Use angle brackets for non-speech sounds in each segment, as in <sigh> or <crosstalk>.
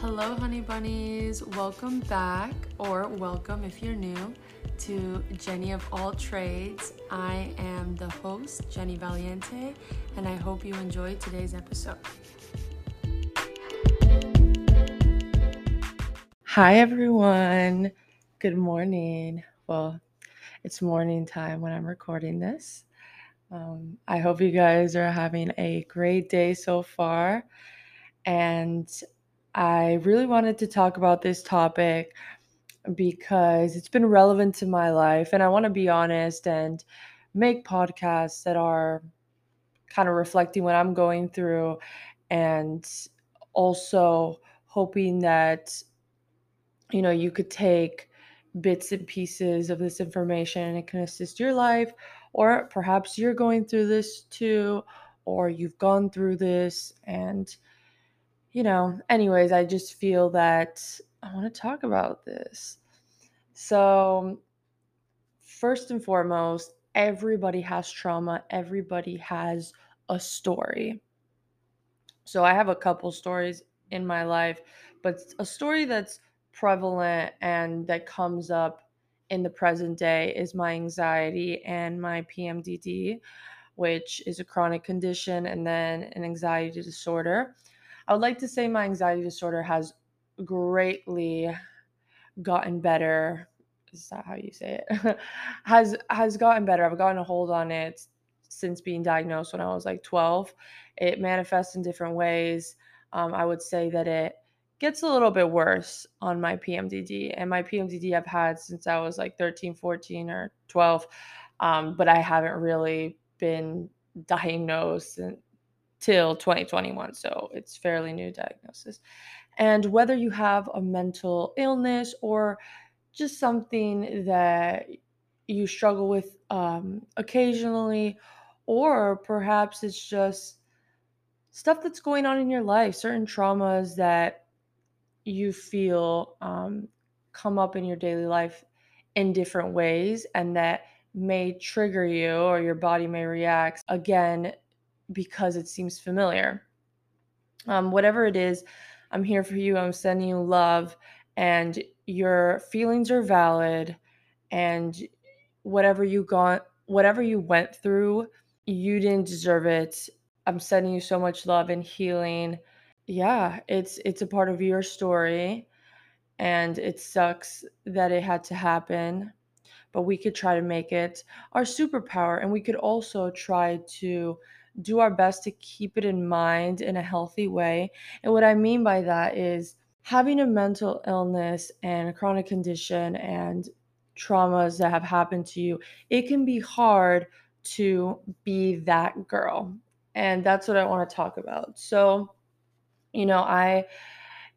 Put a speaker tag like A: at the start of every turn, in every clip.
A: Hello, honey bunnies. Welcome back, or welcome if you're new, to Jenny of All Trades. I am the host, Jenny Valiente, and I hope you enjoyed today's episode. Hi, everyone. Good morning. Well, it's morning time when I'm recording this. Um, I hope you guys are having a great day so far. And I really wanted to talk about this topic because it's been relevant to my life. And I want to be honest and make podcasts that are kind of reflecting what I'm going through and also hoping that, you know, you could take bits and pieces of this information and it can assist your life. Or perhaps you're going through this too, or you've gone through this and you know, anyways, I just feel that I want to talk about this. So, first and foremost, everybody has trauma, everybody has a story. So, I have a couple stories in my life, but a story that's prevalent and that comes up in the present day is my anxiety and my PMDD, which is a chronic condition, and then an anxiety disorder. I would like to say my anxiety disorder has greatly gotten better. Is that how you say it? <laughs> has has gotten better. I've gotten a hold on it since being diagnosed when I was like 12. It manifests in different ways. Um, I would say that it gets a little bit worse on my PMDD. And my PMDD I've had since I was like 13, 14, or 12. Um, but I haven't really been diagnosed till 2021. So it's fairly new diagnosis. And whether you have a mental illness or just something that you struggle with um, occasionally, or perhaps it's just stuff that's going on in your life, certain traumas that you feel um, come up in your daily life in different ways and that may trigger you or your body may react again because it seems familiar. Um, whatever it is, I'm here for you. I'm sending you love, and your feelings are valid. And whatever you got, whatever you went through, you didn't deserve it. I'm sending you so much love and healing. Yeah, it's it's a part of your story, and it sucks that it had to happen. But we could try to make it our superpower, and we could also try to do our best to keep it in mind in a healthy way. And what I mean by that is having a mental illness and a chronic condition and traumas that have happened to you, it can be hard to be that girl. And that's what I want to talk about. So, you know, I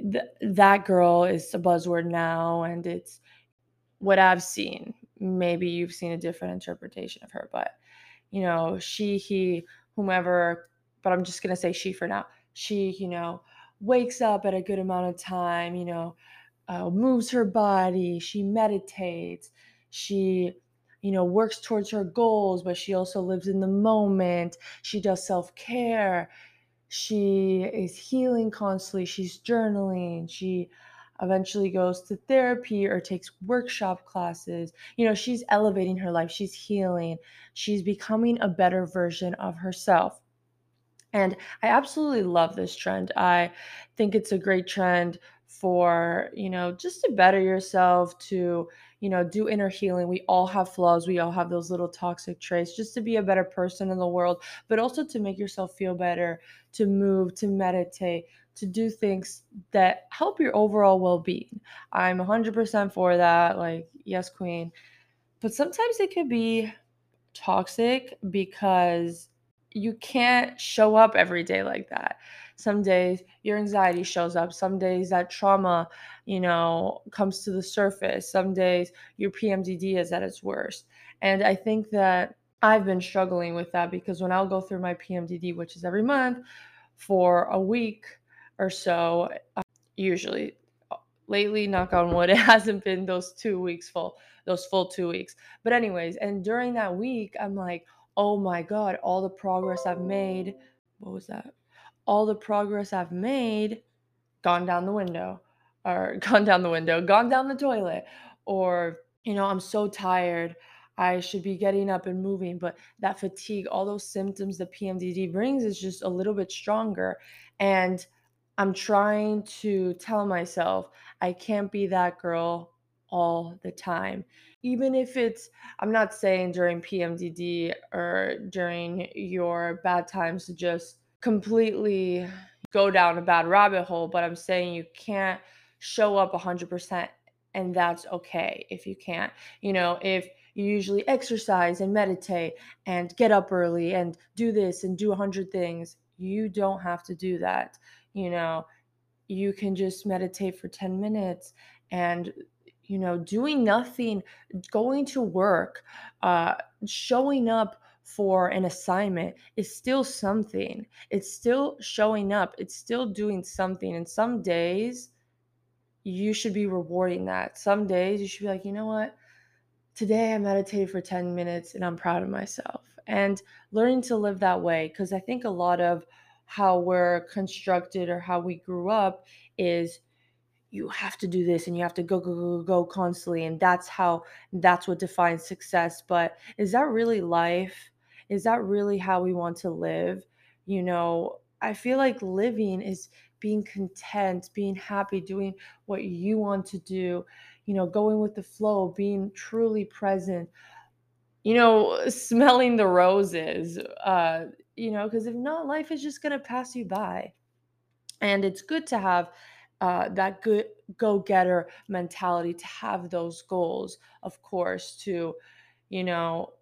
A: th- that girl is a buzzword now and it's what I've seen. Maybe you've seen a different interpretation of her, but you know, she, he, whomever, but I'm just going to say she for now. She, you know, wakes up at a good amount of time, you know, uh, moves her body, she meditates, she, you know, works towards her goals, but she also lives in the moment. She does self care. She is healing constantly. She's journaling. She eventually goes to therapy or takes workshop classes. You know, she's elevating her life, she's healing, she's becoming a better version of herself. And I absolutely love this trend. I think it's a great trend for, you know, just to better yourself, to, you know, do inner healing. We all have flaws. We all have those little toxic traits just to be a better person in the world, but also to make yourself feel better, to move, to meditate, to do things that help your overall well-being. I'm 100% for that. Like, yes, queen. But sometimes it could be toxic because you can't show up every day like that. Some days your anxiety shows up. Some days that trauma, you know, comes to the surface. Some days your PMDD is at its worst. And I think that I've been struggling with that because when I'll go through my PMDD, which is every month, for a week, or so, uh, usually. Uh, lately, knock on wood, <laughs> it hasn't been those two weeks full, those full two weeks. But, anyways, and during that week, I'm like, oh my God, all the progress I've made. What was that? All the progress I've made gone down the window or <laughs> gone down the window, gone down the toilet, or, you know, I'm so tired. I should be getting up and moving, but that fatigue, all those symptoms that PMDD brings is just a little bit stronger. And I'm trying to tell myself I can't be that girl all the time. Even if it's, I'm not saying during PMDD or during your bad times to just completely go down a bad rabbit hole, but I'm saying you can't show up 100% and that's okay if you can't. You know, if you usually exercise and meditate and get up early and do this and do 100 things, you don't have to do that. You know, you can just meditate for 10 minutes and you know doing nothing going to work uh showing up for an assignment is still something. It's still showing up. It's still doing something. And some days you should be rewarding that. Some days you should be like you know what? Today i meditated for 10 minutes and i'm proud of myself. And learning to live that way because i think a lot of how we're constructed or how we grew up is you have to do this and you have to go go go go constantly and that's how that's what defines success but is that really life? Is that really how we want to live? You know i feel like living is being content being happy doing what you want to do you know going with the flow being truly present you know <laughs> smelling the roses uh you know because if not life is just going to pass you by. And it's good to have uh, that good go-getter mentality to have those goals of course to you know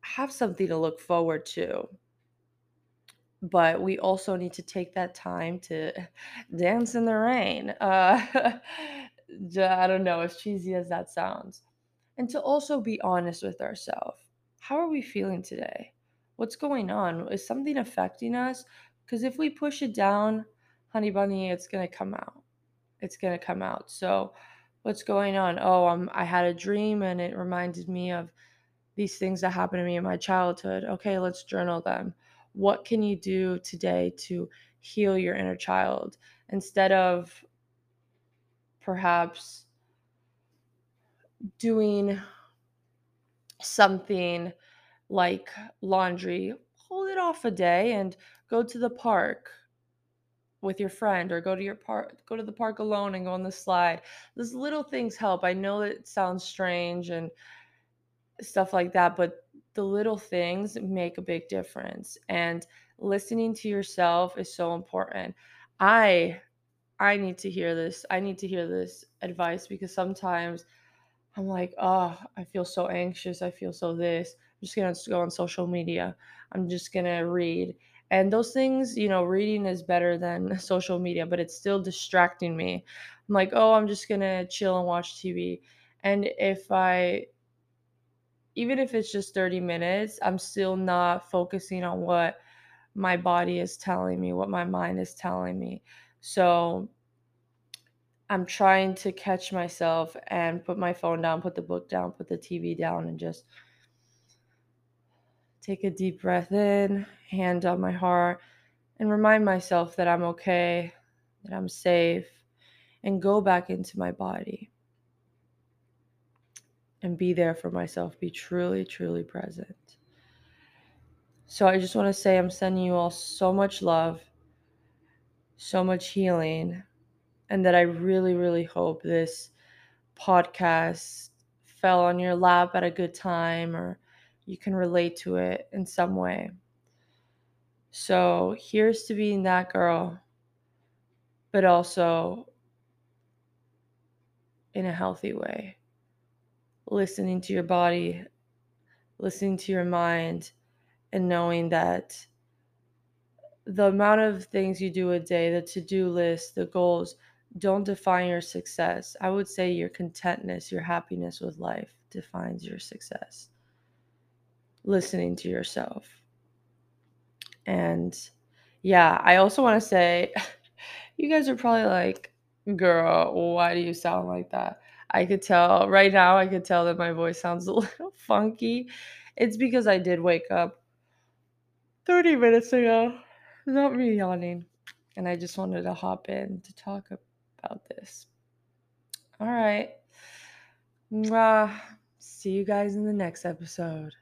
A: have something to look forward to. But we also need to take that time to <laughs> dance in the rain uh, <laughs> i don't know as cheesy as that sounds and to also be honest with ourselves how are we feeling today? What's going on? Is something affecting us? Because if we push it down honey bunny it's going to come out. It's going to come out. So what's going on? Oh um, i had a dream and it reminded me of these things that happened to me in my childhood. Okay let's journal them what can you do today to heal your inner child? Instead of perhaps doing something like laundry hold it off a day and go to the park with your friend or go to your park go to the park alone and go on the slide. Those little things help. I know it sounds strange and stuff like that but the little things make a big difference and listening to yourself is so important. I i need to hear this i need to hear this advice because sometimes i'm like oh i feel so anxious i feel so this i'm just gonna go on social media. I'm just gonna read and those things you know reading is better than <laughs> social media but it's still distracting me. I'm like oh i'm just gonna chill and watch tv and if i even if it's just 30 minutes i'm still not focusing on what my body is telling me what my mind is telling me. So i'm trying to catch myself and put my phone down put the book down put the tv down and just take a deep breath in hand on my heart and remind myself that i'm okay that i'm safe and go back into my body and be there for myself, be truly, truly present. So I just want to say I'm sending you all so much love, so much healing, and that I really, really hope this podcast fell on your lap at a good time or you can relate to it in some way. So here's to being that girl, but also in a healthy way listening to your body, listening to your mind, and knowing that the amount of things you do a day, the to do list, the goals, don't define your success. I would say your contentness, your happiness with life defines your success. Listening to yourself. And yeah, I also want to say, <laughs> you guys are probably like, girl, why do you sound like that? I could tell right now, I could tell that my voice sounds <laughs> a little funky. It's because I did wake up 30 minutes ago. Not me yawning. and I just wanted to hop in to talk about this. All right. Mwah. See you guys in the next episode.